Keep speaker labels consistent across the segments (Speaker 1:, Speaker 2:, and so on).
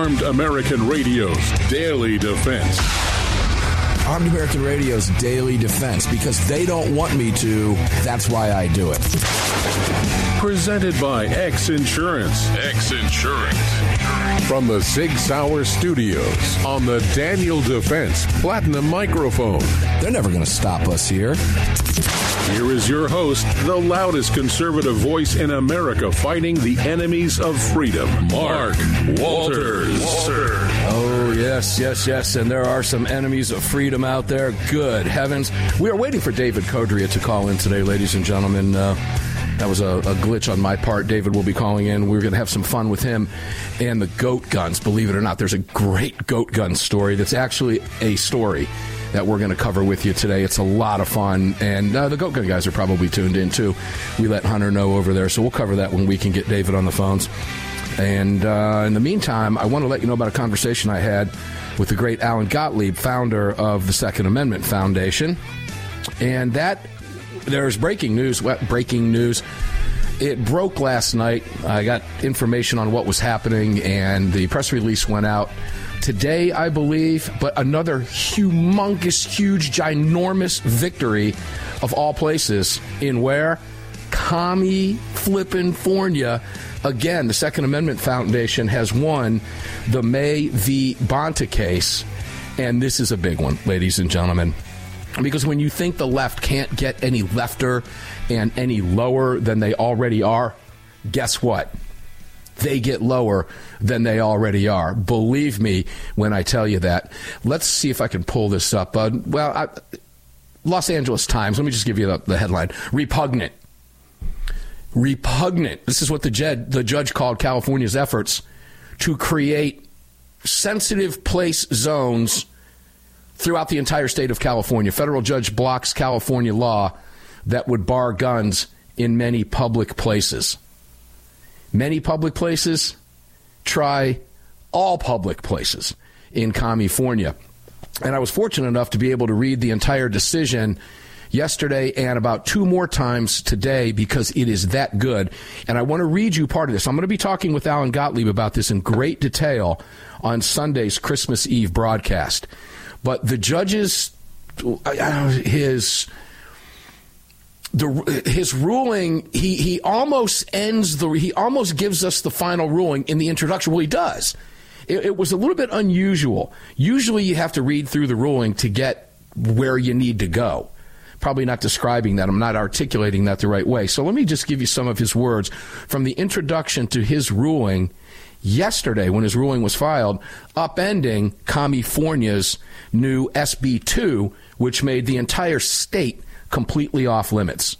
Speaker 1: Armed American Radio's Daily Defense.
Speaker 2: Armed American Radio's Daily Defense because they don't want me to. That's why I do it.
Speaker 1: Presented by X Insurance.
Speaker 3: X Insurance.
Speaker 1: From the Sig Sauer Studios on the Daniel Defense Platinum Microphone.
Speaker 2: They're never going to stop us here.
Speaker 1: Here is your host, the loudest conservative voice in America fighting the enemies of freedom, Mark Walters.
Speaker 2: Oh, yes, yes, yes. And there are some enemies of freedom out there. Good heavens. We are waiting for David Codrea to call in today, ladies and gentlemen. Uh, that was a, a, glitch on my part. David will be calling in. We're going to have some fun with him and the goat guns. Believe it or not, there's a great goat gun story that's actually a story that we're going to cover with you today. It's a lot of fun, and uh, the Goat Gun guys are probably tuned in too. We let Hunter know over there, so we'll cover that when we can get David on the phones. And uh, in the meantime, I want to let you know about a conversation I had with the great Alan Gottlieb, founder of the Second Amendment Foundation. And that, there's breaking news, What breaking news. It broke last night. I got information on what was happening, and the press release went out today, I believe, but another humongous, huge, ginormous victory of all places in where? Commie flippin' Fornia. Again, the Second Amendment Foundation has won the May v. Bonta case, and this is a big one, ladies and gentlemen. Because when you think the left can't get any lefter and any lower than they already are, guess what? They get lower than they already are. Believe me when I tell you that. Let's see if I can pull this up. Uh, well, I, Los Angeles Times, let me just give you the, the headline Repugnant. Repugnant. This is what the, jed, the judge called California's efforts to create sensitive place zones throughout the entire state of California. Federal judge blocks California law that would bar guns in many public places many public places, try all public places in California. And I was fortunate enough to be able to read the entire decision yesterday and about two more times today because it is that good. And I want to read you part of this. I'm going to be talking with Alan Gottlieb about this in great detail on Sunday's Christmas Eve broadcast. But the judge's, uh, his the his ruling he he almost ends the he almost gives us the final ruling in the introduction. Well, he does. It, it, was a little bit unusual. Usually, you have to read through the ruling to get where you need to go. Probably not describing that. I'm not articulating that the right way. So let me just give you some of his words from the introduction to his ruling yesterday when his ruling was filed, upending California's new SB 2, which made the entire state completely off limits.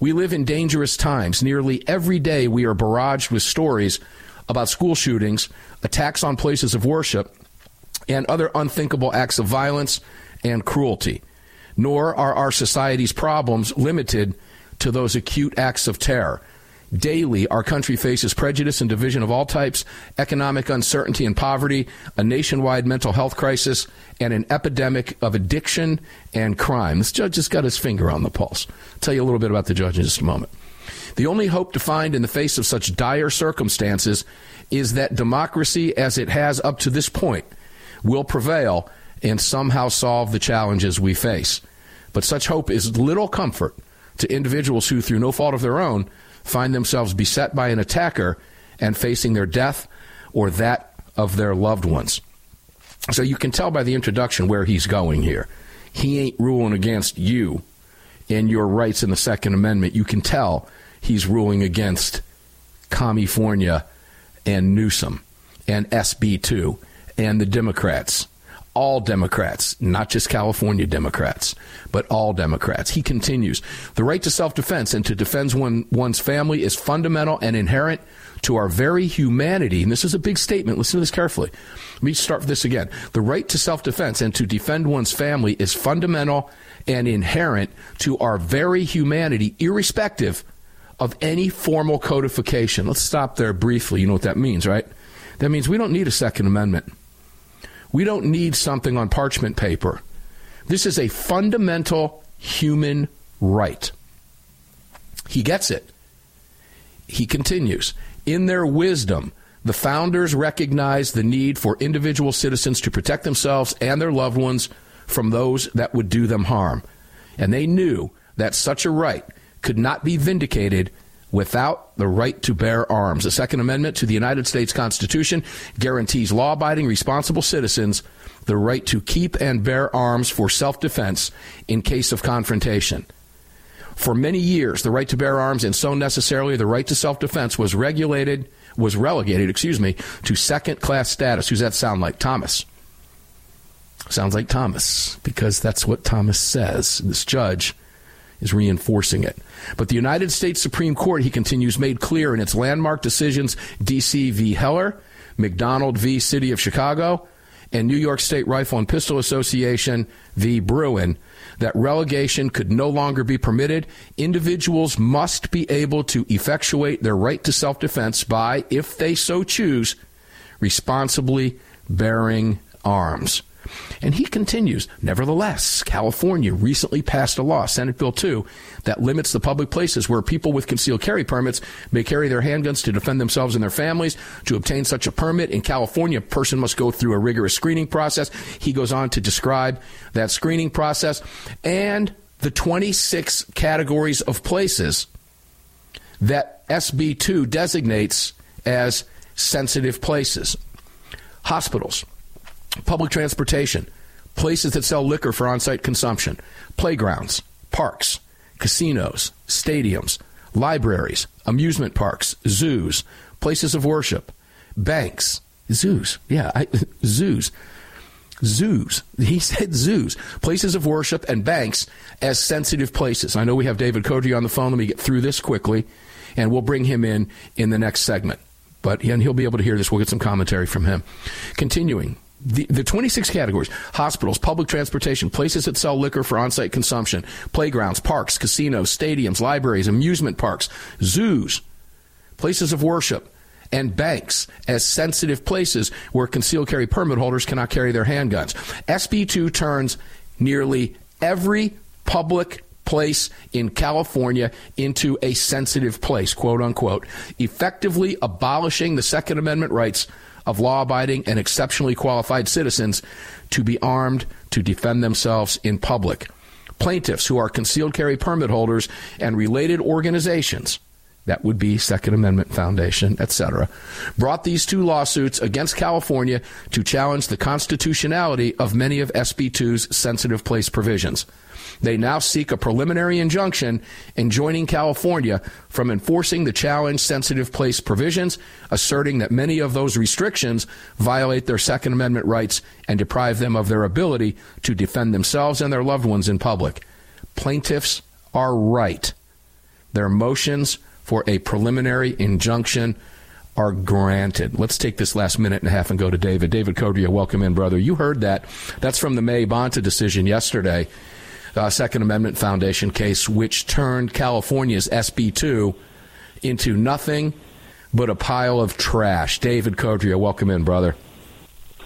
Speaker 2: We live in dangerous times. Nearly every day we are barraged with stories about school shootings, attacks on places of worship, and other unthinkable acts of violence and cruelty. Nor are our society's problems limited to those acute acts of terror. Daily, our country faces prejudice and division of all types, economic uncertainty and poverty, a nationwide mental health crisis, and an epidemic of addiction and crime. This judge has got his finger on the pulse. I'll tell you a little bit about the judge in just a moment. The only hope to find in the face of such dire circumstances is that democracy, as it has up to this point, will prevail and somehow solve the challenges we face. But such hope is little comfort to individuals who, through no fault of their own, find themselves beset by an attacker and facing their death or that of their loved ones. So you can tell by the introduction where he's going here. He ain't ruling against you and your rights in the Second Amendment. You can tell he's ruling against California and Newsom and SB2 and the Democrats. All Democrats, not just California Democrats, but all Democrats. He continues The right to self defense and to defend one, one's family is fundamental and inherent to our very humanity. And this is a big statement. Listen to this carefully. Let me start this again. The right to self defense and to defend one's family is fundamental and inherent to our very humanity, irrespective of any formal codification. Let's stop there briefly. You know what that means, right? That means we don't need a Second Amendment. We don't need something on parchment paper. This is a fundamental human right. He gets it. He continues In their wisdom, the founders recognized the need for individual citizens to protect themselves and their loved ones from those that would do them harm. And they knew that such a right could not be vindicated without the right to bear arms. The Second Amendment to the United States Constitution guarantees law abiding, responsible citizens the right to keep and bear arms for self defense in case of confrontation. For many years, the right to bear arms and so necessarily the right to self defense was regulated, was relegated, excuse me, to second class status. Who's that sound like? Thomas. Sounds like Thomas, because that's what Thomas says. This judge is reinforcing it. But the United States Supreme Court, he continues, made clear in its landmark decisions D.C. v. Heller, McDonald v. City of Chicago, and New York State Rifle and Pistol Association v. Bruen that relegation could no longer be permitted. Individuals must be able to effectuate their right to self defense by, if they so choose, responsibly bearing arms. And he continues, nevertheless, California recently passed a law, Senate Bill 2, that limits the public places where people with concealed carry permits may carry their handguns to defend themselves and their families. To obtain such a permit in California, a person must go through a rigorous screening process. He goes on to describe that screening process and the 26 categories of places that SB 2 designates as sensitive places. Hospitals, public transportation, places that sell liquor for on site consumption, playgrounds, parks, casinos, stadiums, libraries, amusement parks, zoos, places of worship, banks, zoos, yeah, I, zoos. Zoos. He said zoos, places of worship, and banks as sensitive places. I know we have David Codrea on the phone. Let me get through this quickly, and we'll bring him in in the next segment. But and he'll be able to hear this. We'll get some commentary from him. Continuing, the, the 26 categories hospitals, public transportation, places that sell liquor for on site consumption, playgrounds, parks, casinos, stadiums, libraries, amusement parks, zoos, places of worship, and banks as sensitive places where concealed carry permit holders cannot carry their handguns. SB 2 turns nearly every public place in California into a sensitive place, quote unquote, effectively abolishing the Second Amendment rights of law abiding and exceptionally qualified citizens to be armed to defend themselves in public. Plaintiffs who are concealed carry permit holders and related organizations that would be Second Amendment Foundation, etc., brought these two lawsuits against California to challenge the constitutionality of many of SB 2's sensitive place provisions. They now seek a preliminary injunction enjoining California from enforcing the challenge sensitive place provisions, asserting that many of those restrictions violate their Second Amendment rights and deprive them of their ability to defend themselves and their loved ones in public. Plaintiffs are right. Their motions for a preliminary injunction are granted. Let's take this last minute and a half and go to David. David Codrea, welcome in, brother. You heard that. That's from the May Bonta decision yesterday uh, Second Amendment Foundation case, which turned California's SB 2 into nothing but a pile of trash. David Codrea, welcome in, brother.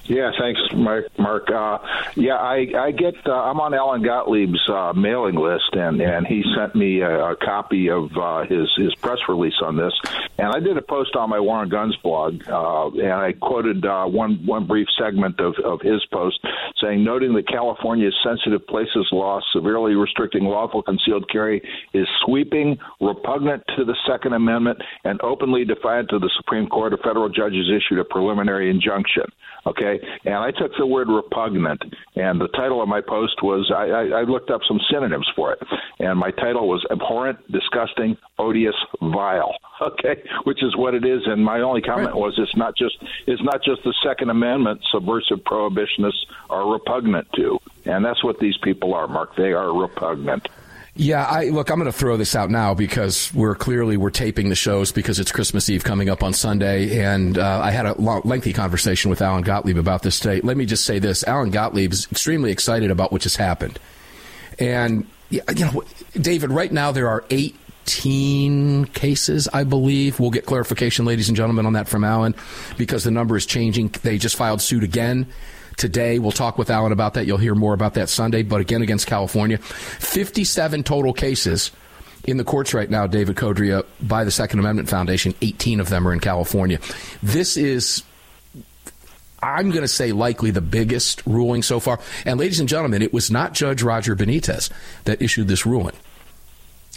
Speaker 3: Yeah, thanks, Mark. Mark. Uh, yeah, I, I get. Uh, I'm on Alan Gottlieb's uh, mailing list, and and he sent me a, a copy of uh, his his press release on this. And I did a post on my War on Guns blog, uh, and I quoted uh, one one brief segment of of his post, saying, noting that California's sensitive places law severely restricting lawful concealed carry is sweeping, repugnant to the Second Amendment, and openly defiant to the Supreme Court. A federal judge has issued a preliminary injunction. Okay, and I took the word repugnant, and the title of my post was I, I, I looked up some synonyms for it, and my title was abhorrent, disgusting, odious, vile. Okay, which is what it is. And my only comment was it's not just it's not just the Second Amendment subversive prohibitionists are repugnant to, and that's what these people are, Mark. They are repugnant.
Speaker 2: Yeah, I look. I'm going to throw this out now because we're clearly we're taping the shows because it's Christmas Eve coming up on Sunday, and uh, I had a long, lengthy conversation with Alan Gottlieb about this today. Let me just say this: Alan Gottlieb is extremely excited about what just happened, and you know, David. Right now, there are 18 cases, I believe. We'll get clarification, ladies and gentlemen, on that from Alan because the number is changing. They just filed suit again today. We'll talk with Alan about that. You'll hear more about that Sunday, but again against California. 57 total cases in the courts right now, David Codrea, by the Second Amendment Foundation. 18 of them are in California. This is I'm going to say likely the biggest ruling so far. And ladies and gentlemen, it was not Judge Roger Benitez that issued this ruling.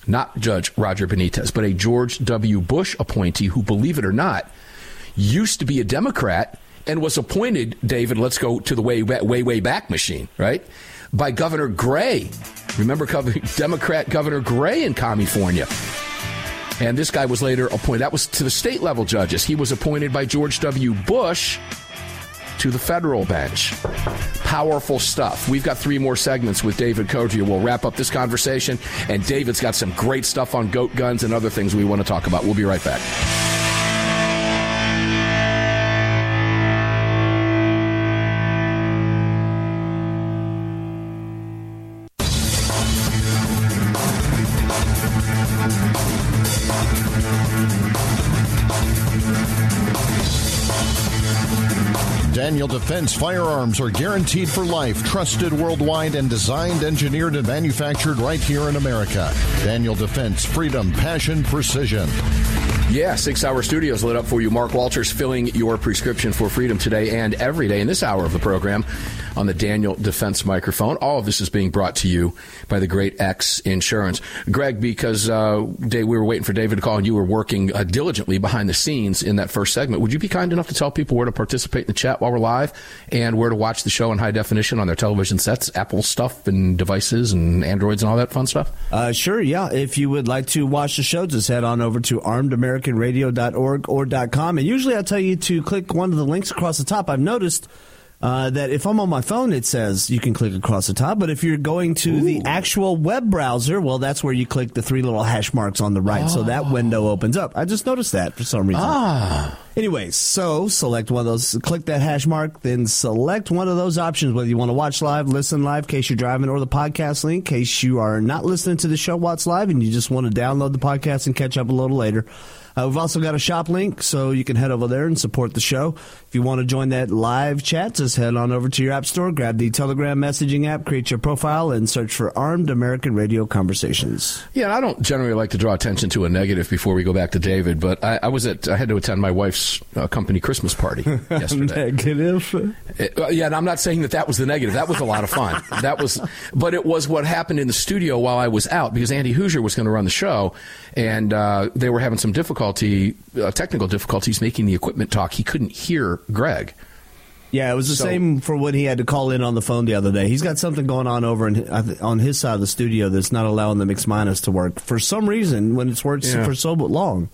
Speaker 2: Not Judge Roger Benitez, but a George W. Bush appointee who, believe it or not, used to be a Democrat and was appointed, David, let's go to the way, way, way back machine, right? By Governor Gray. Remember Democrat Governor Gray in California. And this guy was later appointed, that was to the state level judges. He was appointed by George W. Bush to the federal bench. Powerful stuff. We've got three more segments with David Codrea. We'll wrap up this conversation, and David's got some great stuff on goat guns and other things we want to talk about. We'll be right back.
Speaker 4: Daniel Defense firearms are guaranteed for life, trusted worldwide, and designed, engineered, and manufactured right here in America. Daniel Defense, freedom, passion, precision.
Speaker 2: Yeah, Sig Sauer studios lit up for you. Mark Walters filling your prescription for freedom today and every day in this hour of the program on the Daniel Defense microphone. All of this is being brought to you by the Great X Insurance. Greg, because uh, Dave, we were waiting for David to call and you were working uh, diligently behind the scenes in that first segment, would you be kind enough to tell people where to participate in the chat while we're live and where to watch the show in high definition on their television sets, Apple stuff and devices and Androids and all that fun stuff?
Speaker 5: Uh, sure, yeah. If you would like to watch the show, just head on over to armedamericanradio.org or .com. And usually I tell you to click one of the links across the top. I've noticed – uh, that if I'm on my phone, it says you can click across the top. But if you're going to Ooh. the actual web browser, well, that's where you click the three little hash marks on the right. Oh. So that window opens up. I just noticed that for some reason.
Speaker 2: Ah.
Speaker 5: Anyways, so select one of those, click that hash mark, then select one of those options, whether you want to watch live, listen live, case you're driving, or the podcast link, in case you are not listening to the show while it's live and you just want to download the podcast and catch up a little later. Uh, we've also got a shop link, so you can head over there and support the show. If you want to join that live chat, just head on over to your app store, grab the Telegram messaging app, create your profile, and search for Armed American Radio Conversations.
Speaker 2: Yeah, I don't generally like to draw attention to a negative before we go back to David, but I, I was at I had to attend my wife's uh, company Christmas party yesterday.
Speaker 5: negative.
Speaker 2: It, uh, yeah, and I'm not saying that that was the negative. That was a lot of fun. that was, but it was what happened in the studio while I was out because Andy Hoosier was going to run the show, and uh, they were having some difficulty, uh, technical difficulties, making the equipment talk. He couldn't hear Greg.
Speaker 5: Yeah, it was the so, same for when he had to call in on the phone the other day. He's got something going on over in, on his side of the studio that's not allowing the mix minus to work for some reason when it's worked yeah. for so long.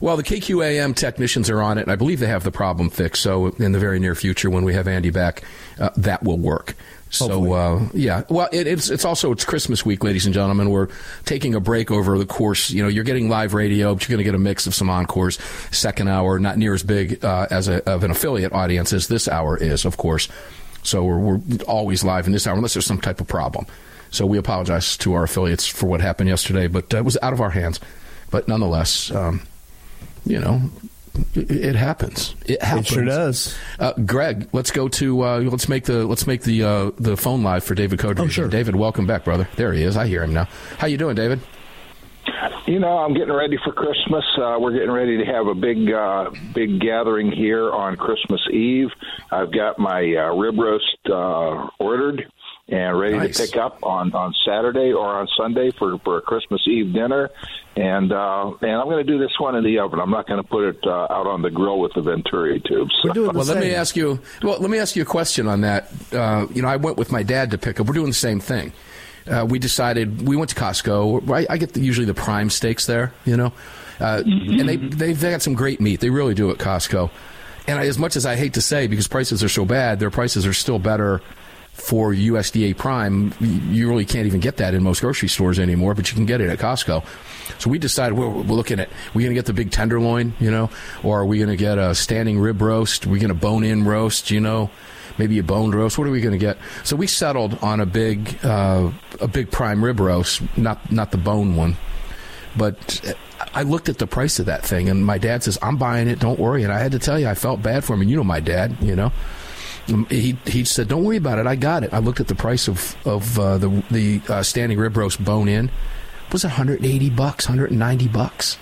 Speaker 2: Well, the KQAM technicians are on it, and I believe they have the problem fixed. So, in the very near future, when we have Andy back, uh, that will work. So uh, yeah, well, it, it's it's also it's Christmas week, ladies and gentlemen. We're taking a break over the course. You know, you're getting live radio, but you're going to get a mix of some encores. Second hour, not near as big uh, as a, of an affiliate audience as this hour is, of course. So we're, we're always live in this hour unless there's some type of problem. So we apologize to our affiliates for what happened yesterday, but uh, it was out of our hands. But nonetheless, um, you know, it happens. It happens.
Speaker 5: It sure does.
Speaker 2: Uh, Greg, let's go to uh, let's make the let's make the uh, the phone live for David Codrea.
Speaker 5: Oh, sure.
Speaker 2: David, welcome back, brother. There he is. I hear him now. How you doing, David?
Speaker 3: You know, I'm getting ready for Christmas. Uh, we're getting ready to have a big, uh, big gathering here on Christmas Eve. I've got my uh, rib roast uh, ordered and ready nice. to pick up on on Saturday or on Sunday for for a Christmas Eve dinner. And uh, and I'm going to do this one in the oven. I'm not going to put it uh, out on the grill with the Venturi tubes.
Speaker 2: So. well, let me ask you. Well, let me ask you a question on that. Uh, you know, I went with my dad to pick up. We're doing the same thing. Uh, we decided we went to Costco. I, I get the, usually the prime steaks there. You know, uh, mm-hmm. and they they they got some great meat. They really do at Costco. And I, as much as I hate to say, because prices are so bad, their prices are still better for USDA Prime. You really can't even get that in most grocery stores anymore, but you can get it at Costco. So we decided we're, we're looking at we're going to get the big tenderloin, you know, or are we going to get a standing rib roast? Are we going to bone in roast, you know? Maybe a boned roast. What are we going to get? So we settled on a big, uh, a big prime rib roast, not not the bone one. But I looked at the price of that thing, and my dad says, "I'm buying it. Don't worry." And I had to tell you, I felt bad for him. And you know my dad, you know. Um, he he said, "Don't worry about it. I got it." I looked at the price of of uh, the the uh, standing rib roast bone in. It was 180 bucks, 190 bucks.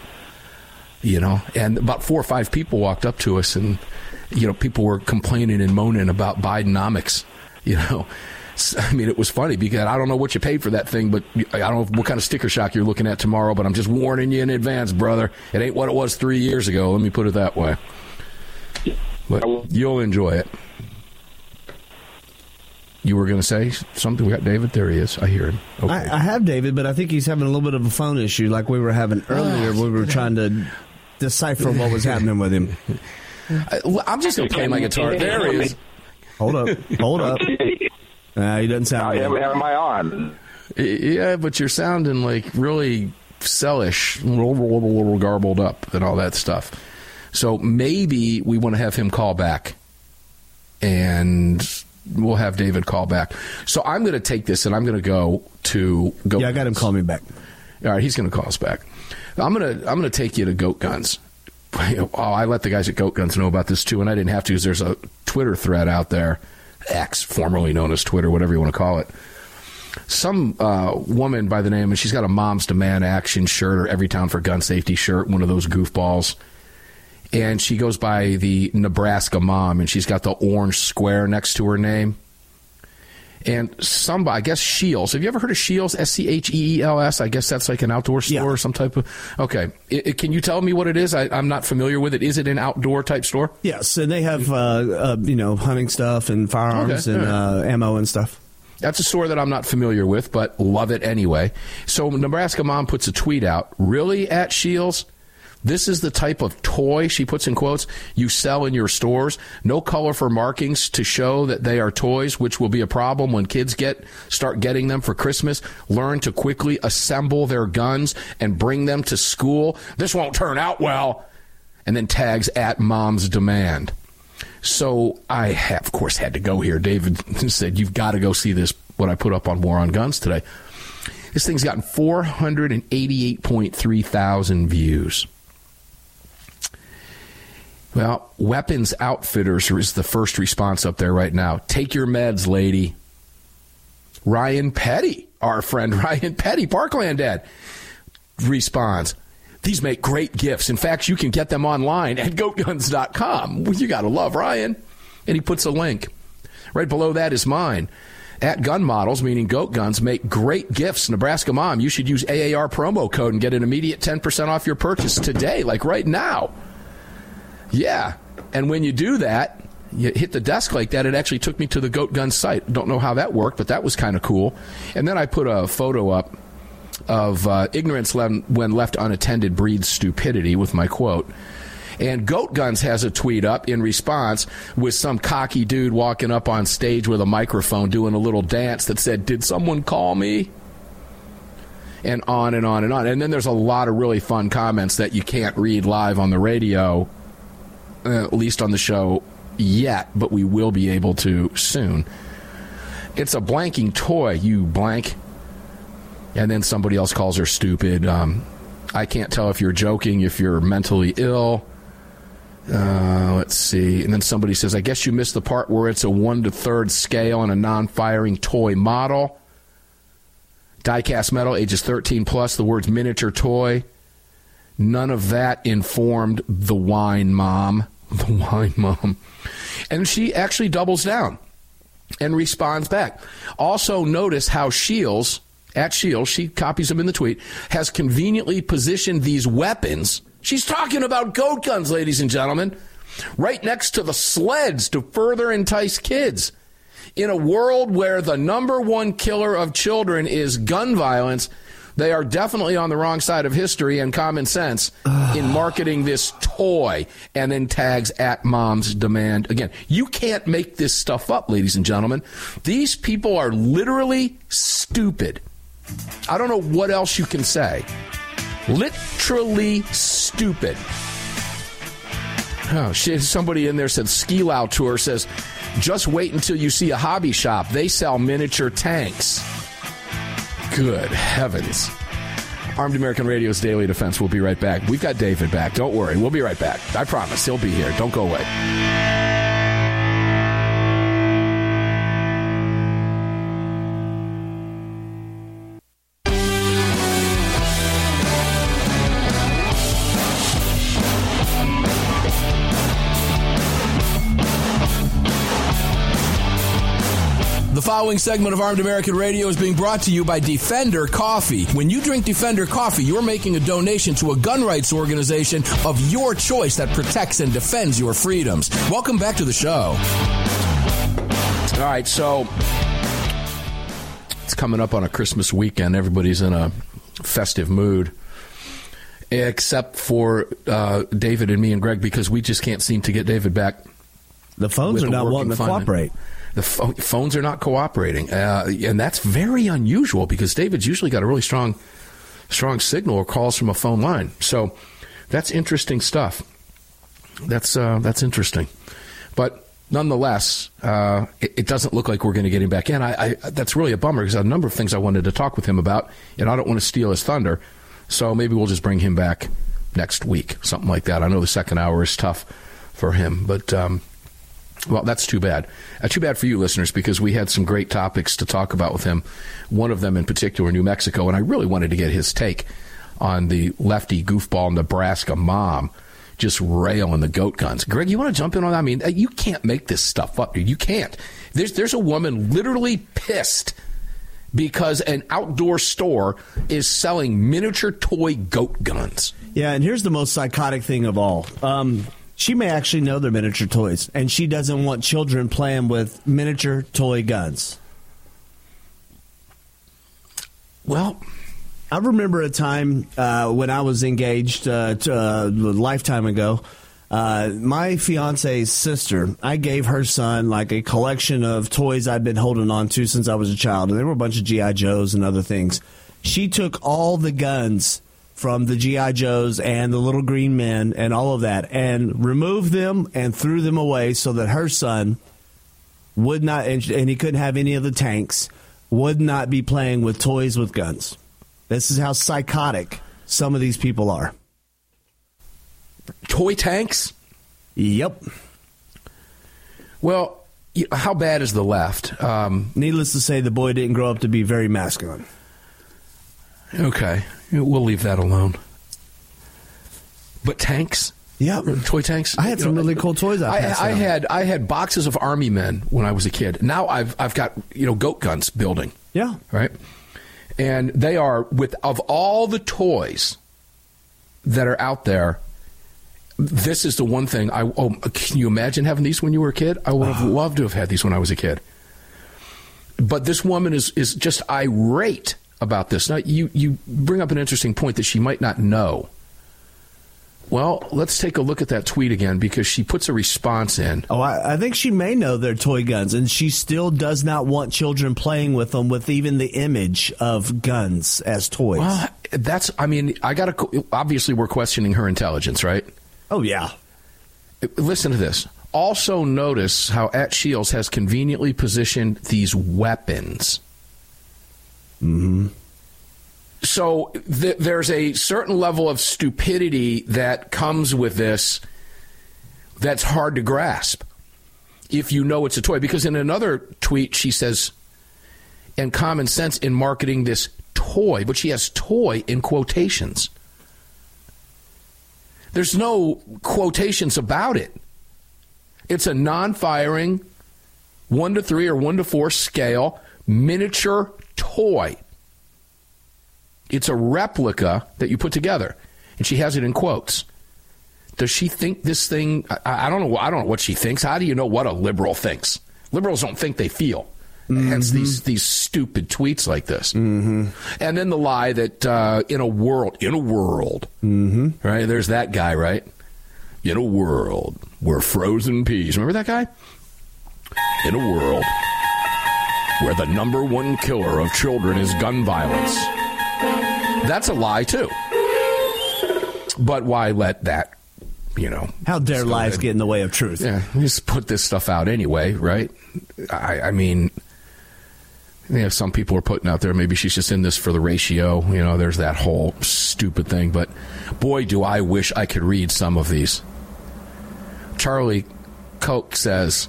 Speaker 2: You know, and about four or five people walked up to us, and you know, people were complaining and moaning about Bidenomics. You know, I mean, it was funny because I don't know what you paid for that thing, but I don't know what kind of sticker shock you're looking at tomorrow. But I'm just warning you in advance, brother. It ain't what it was three years ago. Let me put it that way. But you'll enjoy it. You were going to say something? We got David. There he is. I hear him.
Speaker 5: Okay. I, I, have David, but I think he's having a little bit of a phone issue, like we were having earlier. we were trying to decipher what was happening with him.
Speaker 2: I, am just going to play my guitar. There he is.
Speaker 5: Hold up. Hold up. Uh, he doesn't sound.
Speaker 3: Am, am I on?
Speaker 2: Yeah, but you're sounding like really sellish, garbled up, and all that stuff. So maybe we want to have him call back, and we'll have David call back. So I'm going to take this, and I'm going to go to go.
Speaker 5: Yeah, I got him call me back.
Speaker 2: All right, he's going to call us back. I'm gonna I'm gonna take you to Goat Guns. Oh, I let the guys at Goat Guns know about this too, and I didn't have to because there's a Twitter thread out there, X, formerly known as Twitter, whatever you want to call it. Some uh, woman by the name, and she's got a Moms Demand Action shirt or Everytown for Gun Safety shirt, one of those goofballs. And she goes by the Nebraska Mom, and she's got the orange square next to her name and somebody, I guess Scheels. Have you ever heard of Scheels? S C H E E L S. I guess that's like an outdoor store yeah. or some type of. Okay, it, it, can you tell me what it is? I, am not familiar with it. Is it an outdoor type store?
Speaker 5: Yes, and they have uh, uh, you know hunting stuff and firearms okay. and right. uh, ammo and stuff.
Speaker 2: That's a store that I'm not familiar with, but love it anyway. So Nebraska mom puts a tweet out. Really at Scheels? This is the type of toy, she puts in quotes, you sell in your stores. No color for markings to show that they are toys, which will be a problem when kids get start getting them for Christmas. Learn to quickly assemble their guns and bring them to school. This won't turn out well. And then tags at mom's demand. So I, have, of course, had to go here. David said, You've got to go see this, what I put up on War on Guns today. This thing's gotten 488.3 thousand views. Well, Weapons Outfitters is the first response up there right now. Take your meds, lady. Ryan Petty, our friend Ryan Petty, Parkland Dad, responds. These make great gifts. In fact, you can get them online at goatguns.com. You got to love Ryan. And he puts a link. Right below that is mine. At Gun Models, meaning Goat Guns, make great gifts. Nebraska Mom, you should use AAR promo code and get an immediate 10% off your purchase today, like right now. Yeah. And when you do that, you hit the desk like that, it actually took me to the Goat Gun site. Don't know how that worked, but that was kind of cool. And then I put a photo up of uh, ignorance when left unattended breeds stupidity with my quote. And Goat Guns has a tweet up in response with some cocky dude walking up on stage with a microphone doing a little dance that said, Did someone call me? And on and on and on. And then there's a lot of really fun comments that you can't read live on the radio uh, at least on the show yet, but we will be able to soon. It's a blanking toy, you blank. And then somebody else calls her stupid. Um, I can't tell if you're joking, if you're mentally ill. Uh, let's see. And then somebody says, I guess you missed the part where it's a one to third scale and a non firing toy model. Diecast metal, ages 13 plus, the words miniature toy. None of that informed the wine mom. The wine mom. And she actually doubles down and responds back. Also, notice how Scheels, at Scheels, she copies them in the tweet, has conveniently positioned these weapons. She's talking about goat guns, ladies and gentlemen, right next to the sleds to further entice kids. In a world where the number one killer of children is gun violence, They are definitely on the wrong side of history and common sense in marketing this toy and then tags at mom's demand. Again, you can't make this stuff up, ladies and gentlemen. These people are literally stupid. I don't know what else you can say. Literally stupid. Oh, shit. Somebody in there said Ski Lao Tour says, just wait until you see a hobby shop. They sell miniature tanks. Good heavens. Armed American Radio's Daily Defense. We'll be right back. We've got David back. Don't worry. We'll be right back. I promise. He'll be here. Don't go away. Following segment of Armed American Radio is being brought to you by Defender Coffee. When you drink Defender Coffee, you're making a donation to a gun rights organization of your choice that protects and defends your freedoms. Welcome back to the show. All right, so it's coming up on a Christmas weekend. Everybody's in a festive mood. Except for uh, David and me and Greg, because we just can't seem to get David back.
Speaker 5: The phones are not
Speaker 2: working
Speaker 5: wanting to
Speaker 2: fine.
Speaker 5: cooperate.
Speaker 2: The pho- phones are not cooperating, uh, and that's very unusual because David's usually got a really strong, strong signal or calls from a phone line. So that's interesting stuff. That's uh, that's interesting, but nonetheless, uh, it, it doesn't look like we're going to get him back in. I, I that's really a bummer because I have a number of things I wanted to talk with him about, and I don't want to steal his thunder. So maybe we'll just bring him back next week, something like that. I know the second hour is tough for him, but. Um, well, that's too bad. Uh, too bad for you, listeners, because we had some great topics to talk about with him. One of them in particular, New Mexico, and I really wanted to get his take on the lefty goofball Nebraska mom just railing the goat guns. Greg, you want to jump in on that? I mean, uh, you can't make this stuff up. dude. You can't. There's there's a woman literally pissed because an outdoor store is selling miniature toy goat guns.
Speaker 5: Yeah, and here's the most psychotic thing of all. Um, she may actually know they're miniature toys, and she doesn't want children playing with miniature toy guns.
Speaker 2: Well,
Speaker 5: I remember a time uh, when I was engaged uh, to, uh, a lifetime ago. Uh, my fiance's sister, I gave her son like a collection of toys I'd been holding on to since I was a child, and there were a bunch of GI Joes and other things. She took all the guns from the GI Joes and the Little Green Men and all of that, and removed them and threw them away so that her son would not, and and he couldn't have any of the tanks, would not be playing with toys with guns. This is how psychotic some of these people are.
Speaker 2: toy tanks.
Speaker 5: Yep.
Speaker 2: Well, how bad is the left? Um,
Speaker 5: Needless to say, the boy didn't grow up to be very masculine.
Speaker 2: okay, we'll leave that alone. But tanks,
Speaker 5: yeah,
Speaker 2: toy tanks.
Speaker 5: I had some
Speaker 2: know,
Speaker 5: really cool toys I
Speaker 2: I, I had I had boxes of army men when I was a kid. Now I've I've got you know goat guns building.
Speaker 5: Yeah.
Speaker 2: right, and they are with of all the toys that are out there. This is the one thing I. Oh, can you imagine having these when you were a kid? I would have loved to have had these when I was a kid. But this woman is is just irate about this. Now you you bring up an interesting point that she might not know. Well, let's take a look at that tweet again because she puts a response in.
Speaker 5: Oh, I, I think she may know they're toy guns, and she still does not want children playing with them with even the image of guns as toys.
Speaker 2: Well, that's. I mean, I got to. Obviously, we're questioning her intelligence, right?
Speaker 5: oh, yeah.
Speaker 2: Listen to this. Also, notice how at Scheels has conveniently positioned these weapons. Mm-hmm. So th- there's a certain level of stupidity that comes with this that's hard to grasp if you know it's a toy. Because in another tweet, she says, and common sense in marketing this toy, but she has toy in quotations. There's no quotations about it. It's a non firing, one to three or one to four scale miniature toy. It's a replica that you put together, and she has it in quotes. Does she think this thing? I, I don't know. I don't know what she thinks. How do you know what a liberal thinks? Liberals don't think; they feel. Hence these these stupid tweets like this. Mm-hmm. And then the lie that uh, in a world, in a world, mm-hmm. right? There's that guy, right? In a world where frozen peas. Remember that guy? In a world where the number one killer of children is gun violence. That's a lie too. But why let that, you know?
Speaker 5: How dare lies get in the way of truth?
Speaker 2: yeah, just put this stuff out anyway, right? I, I mean, you know, some people are putting out there maybe she's just in this for the ratio. You know, there's that whole stupid thing. But boy, do I wish I could read some of these. Charlie Koch says,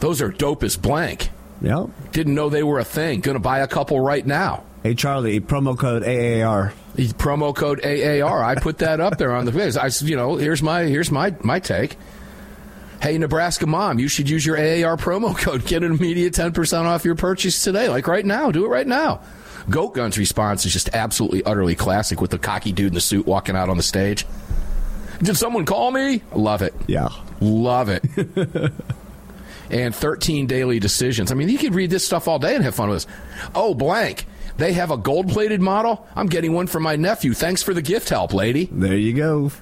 Speaker 2: "Those are dope as blank.
Speaker 5: Yep.
Speaker 2: Didn't know they were a thing. Going to buy a couple right now."
Speaker 5: Hey, Charlie, promo code AAR.
Speaker 2: Promo code AAR. I put that up there on the quiz. I, you know, here's my here's my my take. Hey, Nebraska mom, you should use your AAR promo code. Get an immediate ten percent off your purchase today. Like right now, do it right now. Goat Gun's response is just absolutely utterly classic with the cocky dude in the suit walking out on the stage. Did someone call me? Love it.
Speaker 5: Yeah.
Speaker 2: Love it. and 13 daily decisions. I mean, you could read this stuff all day and have fun with this. Oh, blank. They have a gold plated model. I'm getting one for my nephew. Thanks for the gift help, lady.
Speaker 5: There you go.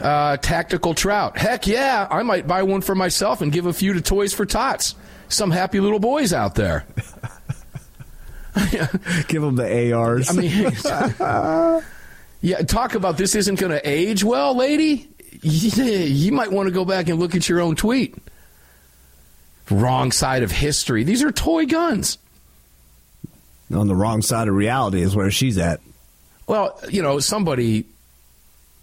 Speaker 2: Uh, tactical trout. Heck yeah. I might buy one for myself and give a few to Toys for Tots. Some happy little boys out there.
Speaker 5: Give them the ARs.
Speaker 2: I mean, yeah, talk about this isn't going to age well, lady. Yeah, you might want to go back and look at your own tweet. Wrong side of history. These are toy guns.
Speaker 5: on the wrong side of reality is where she's at.
Speaker 2: Well, you know, somebody.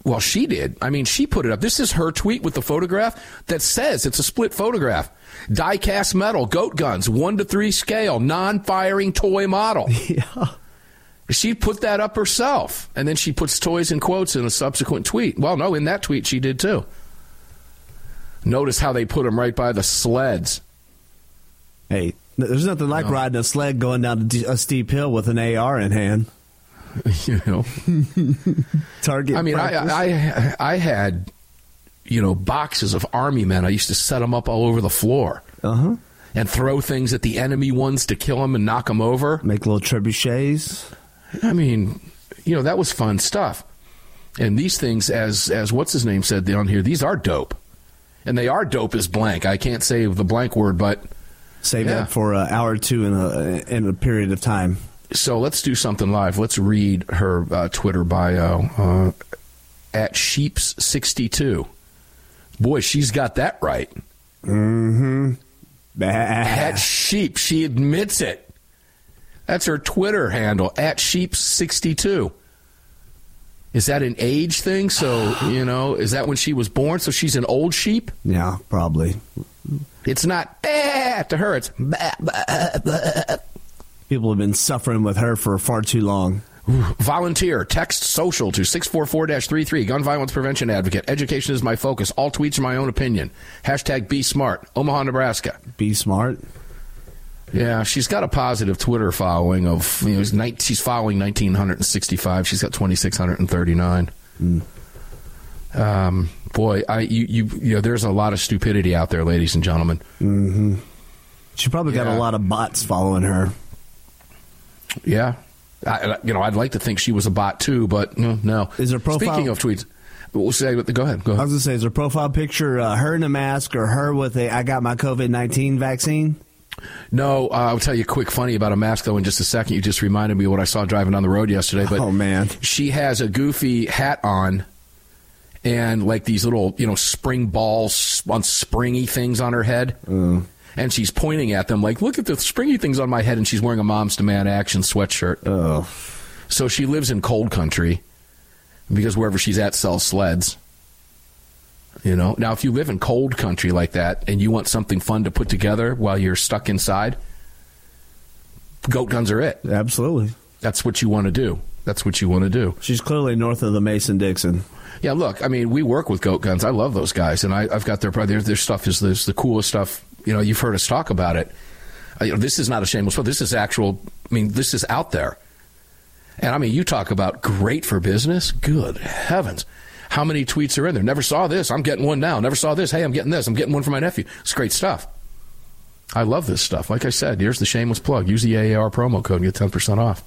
Speaker 2: Well, she did. I mean, she put it up. This is her tweet with the photograph that says it's a split photograph. Die cast metal, goat guns, one to three scale, non firing toy model.
Speaker 5: Yeah.
Speaker 2: She put that up herself, and then she puts toys in quotes in a subsequent tweet. Well, no, in that tweet she did too. Notice how they put them right by the sleds.
Speaker 5: Hey, there's nothing like riding a sled going down a steep hill with an AR in hand.
Speaker 2: You know,
Speaker 5: Target.
Speaker 2: I mean,
Speaker 5: practice.
Speaker 2: I, I I had you know boxes of army men. I used to set them up all over the floor
Speaker 5: uh-huh.
Speaker 2: and throw things at the enemy ones to kill them and knock them over.
Speaker 5: Make little trebuchets.
Speaker 2: I mean, you know, that was fun stuff. And these things, as as what's his name said on here, these are dope, and they are dope as blank. I can't say the blank word, but
Speaker 5: Save
Speaker 2: Yeah.
Speaker 5: that for an hour or two in a in a period of time.
Speaker 2: so let's do something live. Let's read her uh, Twitter bio uh, at sheeps sixty two. Boy, she's got that right.
Speaker 5: Mm-hmm.
Speaker 2: At sheep, she admits it. That's her Twitter handle at sheep sixty two. Is that an age thing? So you know, is that when she was born? So she's an old sheep.
Speaker 5: yeah, probably.
Speaker 2: It's not to her. It's bah, bah, bah.
Speaker 5: People have been suffering with her for far too long.
Speaker 2: volunteer. Text social to six four four 33 Gun violence prevention advocate. Education is my focus. All tweets are my own opinion. Hashtag be smart. Omaha, Nebraska.
Speaker 5: Be smart.
Speaker 2: Yeah, she's got a positive Twitter following of you know, she's following 1965. She's got 2639. Um, boy, I you, you you know there's a lot of stupidity out there, ladies and gentlemen.
Speaker 5: She probably got a lot of bots following her.
Speaker 2: Yeah, I, you know I'd like to think she was a bot too, but no. no.
Speaker 5: Is her profile-
Speaker 2: Speaking of tweets, we'll say go ahead. Go
Speaker 5: I was gonna say, is her profile picture uh, her in a mask or her with a "I got my COVID nineteen vaccine"?
Speaker 2: No, uh, I'll tell you a quick funny about a mask though in just a second. You just reminded me what I saw driving down the road yesterday. But
Speaker 5: Oh, man.
Speaker 2: she has a goofy hat on and like these little you know spring balls on springy things on her head. And she's pointing at them like, "Look at the springy things on my head." And she's wearing a Moms Demand Action sweatshirt.
Speaker 5: Oh,
Speaker 2: So she lives in cold country because wherever she's at sells sleds. You know, now if you live in cold country like that and you want something fun to put together while you're stuck inside, goat guns are it.
Speaker 5: absolutely.
Speaker 2: That's what you want to do. That's what you want to do.
Speaker 5: She's clearly north of the Mason Dixon.
Speaker 2: Yeah, look, I mean, we work with goat guns. I love those guys, and I, I've got their their their stuff is this, the coolest stuff. You know, you've heard us talk about it. Uh, you know, this is not a shameless plug. This is actual. I mean, this is out there. And I mean, you talk about great for business. Good heavens. How many tweets are in there? Never saw this. I'm getting one now. Never saw this. Hey, I'm getting this. I'm getting one for my nephew. It's great stuff. I love this stuff. Like I said, here's the shameless plug. Use the AAR promo code and get 10% off.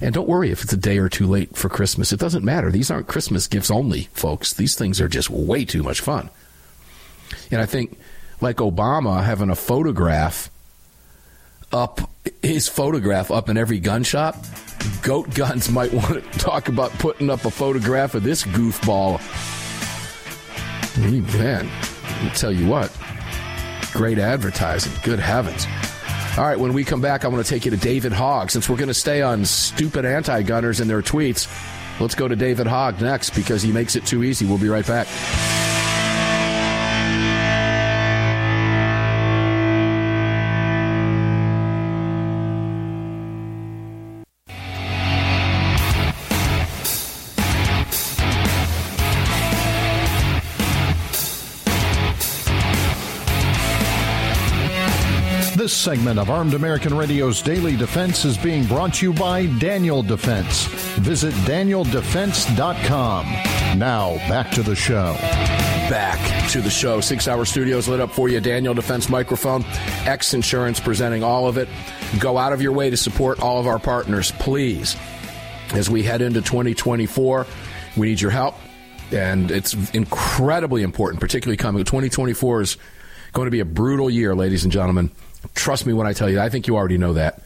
Speaker 2: And don't worry if it's a day or two late for Christmas. It doesn't matter. These aren't Christmas gifts only, folks. These things are just way too much fun. And I think, like Obama having a photograph up, his photograph up in every gun shop, Goat Guns might want to talk about putting up a photograph of this goofball. Man, I'll tell you what, great advertising. Good heavens. All right, when we come back, I want to take you to David Hogg. Since we're going to stay on stupid anti gunners and their tweets, let's go to David Hogg next because he makes it too easy. We'll be right back.
Speaker 4: Segment of Armed American Radio's Daily Defense is being brought to you by Daniel Defense. Visit danieldefense.com. Now, back to the show.
Speaker 2: Back to the show. Sig Sauer Studios lit up for you. Daniel Defense Microphone, X Insurance presenting all of it. Go out of your way to support all of our partners, please. As we head into 2024, we need your help. And it's incredibly important, particularly coming. 2024 is going to be a brutal year, ladies and gentlemen. Trust me when I tell you, I think you already know that.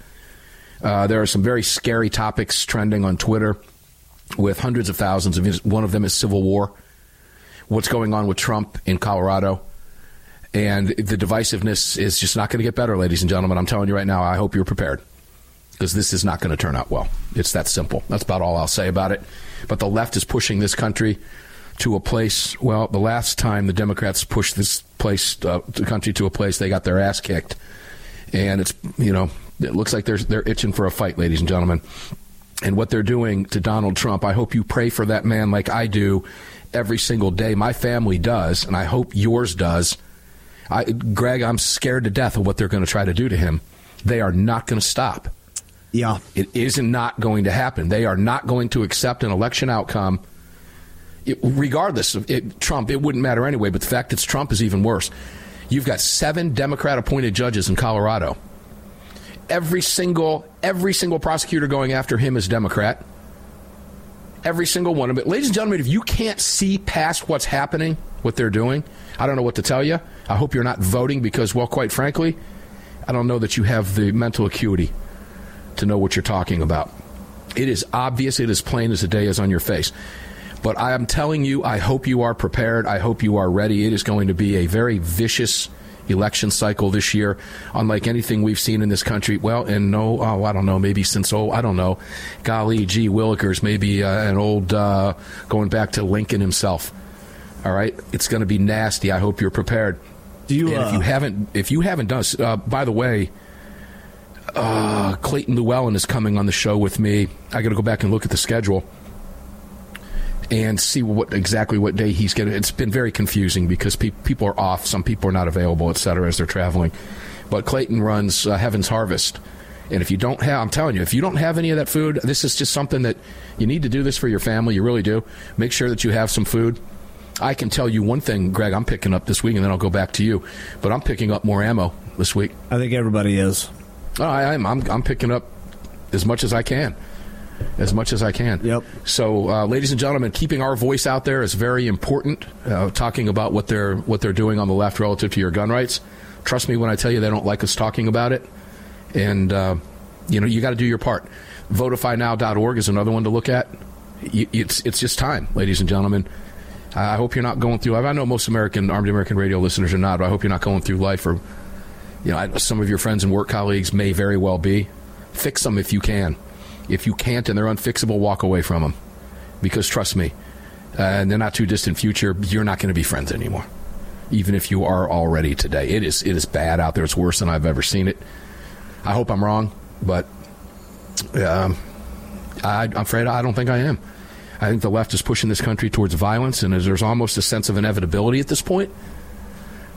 Speaker 2: Uh, there are some very scary topics trending on Twitter with hundreds of thousands of. One of them is civil war. What's going on with Trump in Colorado? And the divisiveness is just not going to get better, ladies and gentlemen. I'm telling you right now, I hope you're prepared because this is not going to turn out well. It's that simple. That's about all I'll say about it. But the left is pushing this country to a place. Well, the last time the Democrats pushed this place, uh, the country to a place, they got their ass kicked, and it's you know it looks like they're they're itching for a fight, ladies and gentlemen. And what they're doing to Donald Trump, I hope you pray for that man like I do every single day. My family does, and I hope yours does. I, Greg, I'm scared to death of what they're going to try to do to him. They are not going to stop.
Speaker 5: Yeah.
Speaker 2: It is not going to happen. They are not going to accept an election outcome it, regardless of it, Trump, it wouldn't matter anyway. But the fact it's Trump is even worse. You've got seven Democrat appointed judges in Colorado. Every single every single prosecutor going after him is Democrat. Every single one of it. Ladies and gentlemen, if you can't see past what's happening, what they're doing, I don't know what to tell you. I hope you're not voting because, well, quite frankly, I don't know that you have the mental acuity to know what you're talking about. It is obvious, it is plain as the day is on your face. But I am telling you, I hope you are prepared. I hope you are ready. It is going to be a very vicious election cycle this year, unlike anything we've seen in this country. Well, and no, oh, I don't know, maybe since, oh, I don't know, golly gee willikers, maybe uh, an old, uh, going back to Lincoln himself. All right? It's going to be nasty. I hope you're prepared.
Speaker 5: Do you,
Speaker 2: and if you
Speaker 5: uh,
Speaker 2: haven't, if you haven't done, uh, by the way, uh, Clayton Llewellyn is coming on the show with me. I got to go back and look at the schedule and see what exactly what day he's getting. It's been very confusing because pe- people are off, some people are not available, et cetera, as they're traveling. But Clayton runs uh, Heaven's Harvest. And if you don't have, I'm telling you, if you don't have any of that food, this is just something that you need to do this for your family. You really do. Make sure that you have some food. I can tell you one thing, Greg, I'm picking up this week, and then I'll go back to you. But I'm picking up more ammo this week.
Speaker 5: I think everybody is.
Speaker 2: Oh, I, I'm, I'm, I'm picking up as much as I can. As much as I can.
Speaker 5: Yep.
Speaker 2: So, uh, ladies and gentlemen, keeping our voice out there is very important. Uh, talking about what they're what they're doing on the left relative to your gun rights. Trust me when I tell you they don't like us talking about it. And uh, you know you got to do your part. Votifynow.org is another one to look at. It's it's just time, ladies and gentlemen. I hope you're not going through. I know most American Armed American Radio listeners are not. But I hope you're not going through life or you know, some of your friends and work colleagues may very well be. Fix them if you can. If you can't and they're unfixable, walk away from them. Because trust me, uh, in the not too distant future, you're not going to be friends anymore. Even if you are already today, it is it is bad out there. It's worse than I've ever seen it. I hope I'm wrong, but um, I, I'm afraid I don't think I am. I think the left is pushing this country towards violence, and there's almost a sense of inevitability at this point.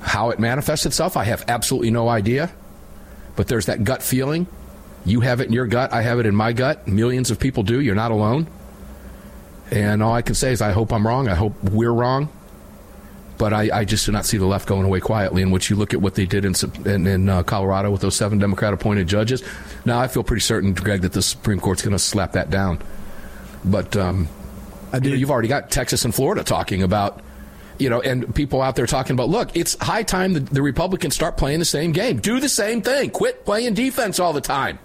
Speaker 2: How it manifests itself, I have absolutely no idea. But there's that gut feeling. You have it in your gut. I have it in my gut. Millions of people do. You're not alone. And all I can say is, I hope I'm wrong. I hope we're wrong. but I, I, just do not see the left going away quietly. In which you look at what they did in in, in uh, Colorado with those seven Democrat appointed judges. Now I feel pretty certain, Greg, that the Supreme Court's going to slap that down. But um, you know, you've already got Texas and Florida talking about. You know, and people out there talking about, look, it's high time the, the Republicans start playing the same game. Do the same thing. Quit playing defense all the time.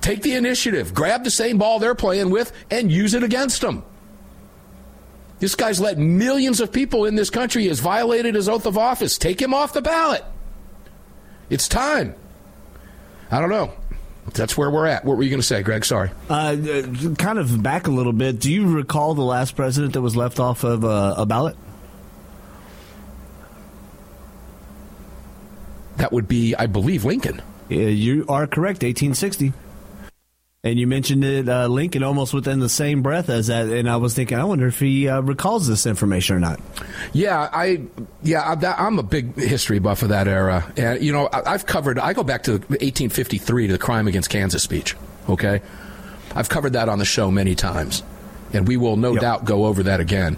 Speaker 2: Take the initiative. Grab the same ball they're playing with and use it against them. This guy's let millions of people in this country. He has violated his oath of office. Take him off the ballot. It's time. I don't know. That's where we're at. What were you going to say, Greg? Sorry.
Speaker 5: Uh, kind of back a little bit. Do you recall the last president that was left off of uh, a ballot?
Speaker 2: That would be, I believe, Lincoln.
Speaker 5: Yeah, you are correct. 1860. And you mentioned it, uh, Lincoln, almost within the same breath as that. And I was thinking, I wonder if he uh, recalls this information or not.
Speaker 2: Yeah, I yeah, I'm a big history buff of that era, and you know, I've covered. I go back to 1853 to the crime against Kansas speech. Okay, I've covered that on the show many times, and we will no yep. doubt go over that again.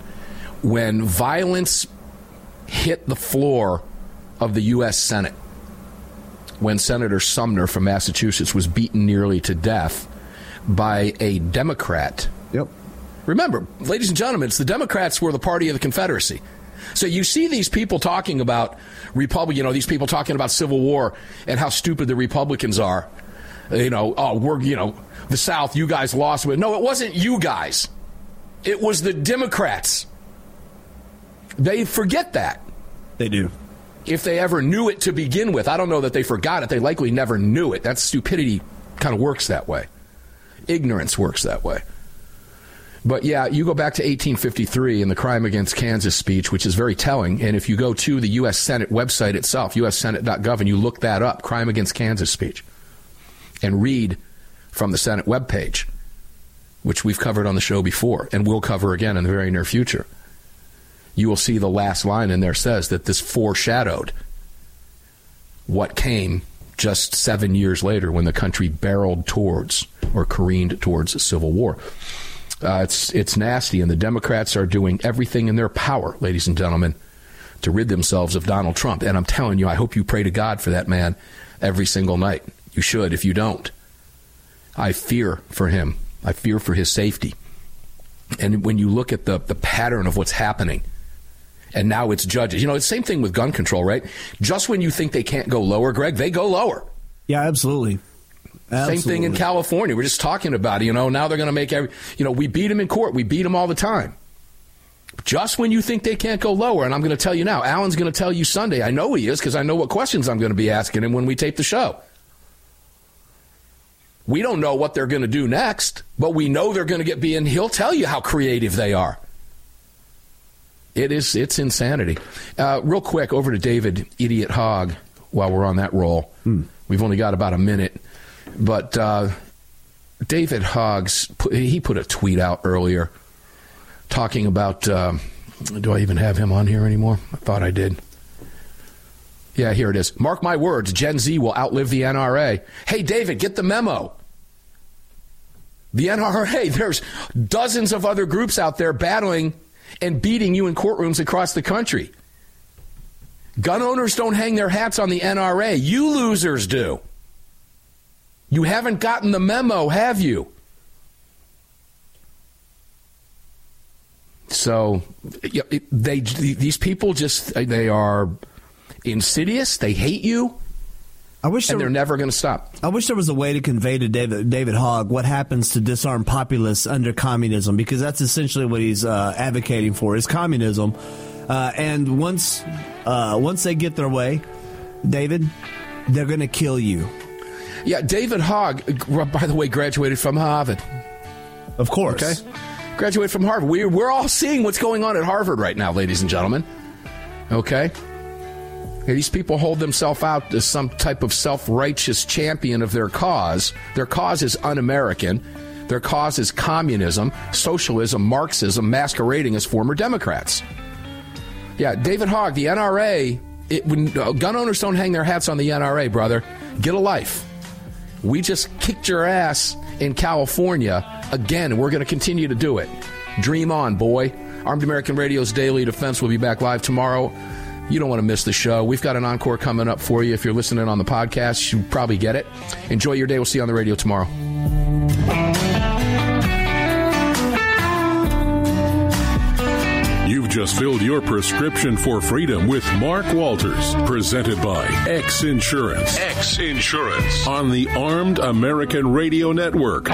Speaker 2: When violence hit the floor of the U.S. Senate, when Senator Sumner from Massachusetts was beaten nearly to death by a Democrat.
Speaker 5: Yep.
Speaker 2: Remember, ladies and gentlemen, it's the Democrats were the party of the Confederacy. So you see these people talking about Republic, you know, these people talking about Civil War and how stupid the Republicans are. You know, oh, we're, you know, the South, you guys lost. No, it wasn't you guys. It was the Democrats. They forget that.
Speaker 5: They do.
Speaker 2: If they ever knew it to begin with, I don't know that they forgot it. They likely never knew it. That stupidity kind of works that way. Ignorance works that way. But yeah, you go back to 1853 and the crime against Kansas speech, which is very telling. And if you go to the U.S. Senate website itself, ussenate.gov, and you look that up, crime against Kansas speech, and read from the Senate webpage, which we've covered on the show before and will cover again in the very near future, you will see the last line in there says that this foreshadowed what came just seven years later when the country barreled towards or careened towards civil war. Uh, it's it's nasty, and the Democrats are doing everything in their power, ladies and gentlemen, to rid themselves of Donald Trump. And I'm telling you, I hope you pray to God for that man every single night. You should. If you don't, I fear for him. I fear for his safety. And when you look at the the pattern of what's happening, and now it's judges. You know, it's the same thing with gun control, right? Just when you think they can't go lower, Greg, they go lower.
Speaker 5: Yeah, absolutely.
Speaker 2: Absolutely. Same thing in California. We're just talking about it. You know, now they're going to make every. You know, we beat them in court. We beat them all the time. Just when you think they can't go lower, and I'm going to tell you now, Alan's going to tell you Sunday. I know he is because I know what questions I'm going to be asking him when we tape the show. We don't know what they're going to do next, but we know they're going to get being. He'll tell you how creative they are. It is. It's insanity. Uh, real quick, over to David Idiot Hogg. While we're on that roll, hmm. we've only got about a minute. But uh, David Hogg's he put a tweet out earlier talking about. Uh, do I even have him on here anymore? I thought I did. Yeah, here it is. Mark my words, Gen Z will outlive the NRA. Hey, David, get the memo. The NRA, there's dozens of other groups out there battling and beating you in courtrooms across the country. Gun owners don't hang their hats on the NRA. You losers do. You haven't gotten the memo, have you? So they these people just they are insidious. They hate you. I wish and they're never going to stop.
Speaker 5: I wish there was a way to convey to David David Hogg what happens to disarm populists under communism, because that's essentially what he's uh, advocating for is communism. Uh, and once uh, once they get their way, David, they're going to kill you.
Speaker 2: Yeah, David Hogg, by the way, graduated from Harvard.
Speaker 5: Of course.
Speaker 2: Okay. Graduated from Harvard. We're, we're all seeing what's going on at Harvard right now, ladies and gentlemen. Okay? These people hold themselves out as some type of self righteous champion of their cause. Their cause is un American. Their cause is communism, socialism, Marxism, masquerading as former Democrats. Yeah, David Hogg, the NRA, it, when uh, gun owners don't hang their hats on the NRA, brother, get a life. We just kicked your ass in California again, we're going to continue to do it. Dream on, boy. Armed American Radio's Daily Defense will be back live tomorrow. You don't want to miss the show. We've got an encore coming up for you. If you're listening on the podcast, you probably get it. Enjoy your day. We'll see you on the radio tomorrow.
Speaker 1: You've just filled your prescription for freedom with Mark Walters, presented by X Insurance. X Insurance on the Armed American Radio Network.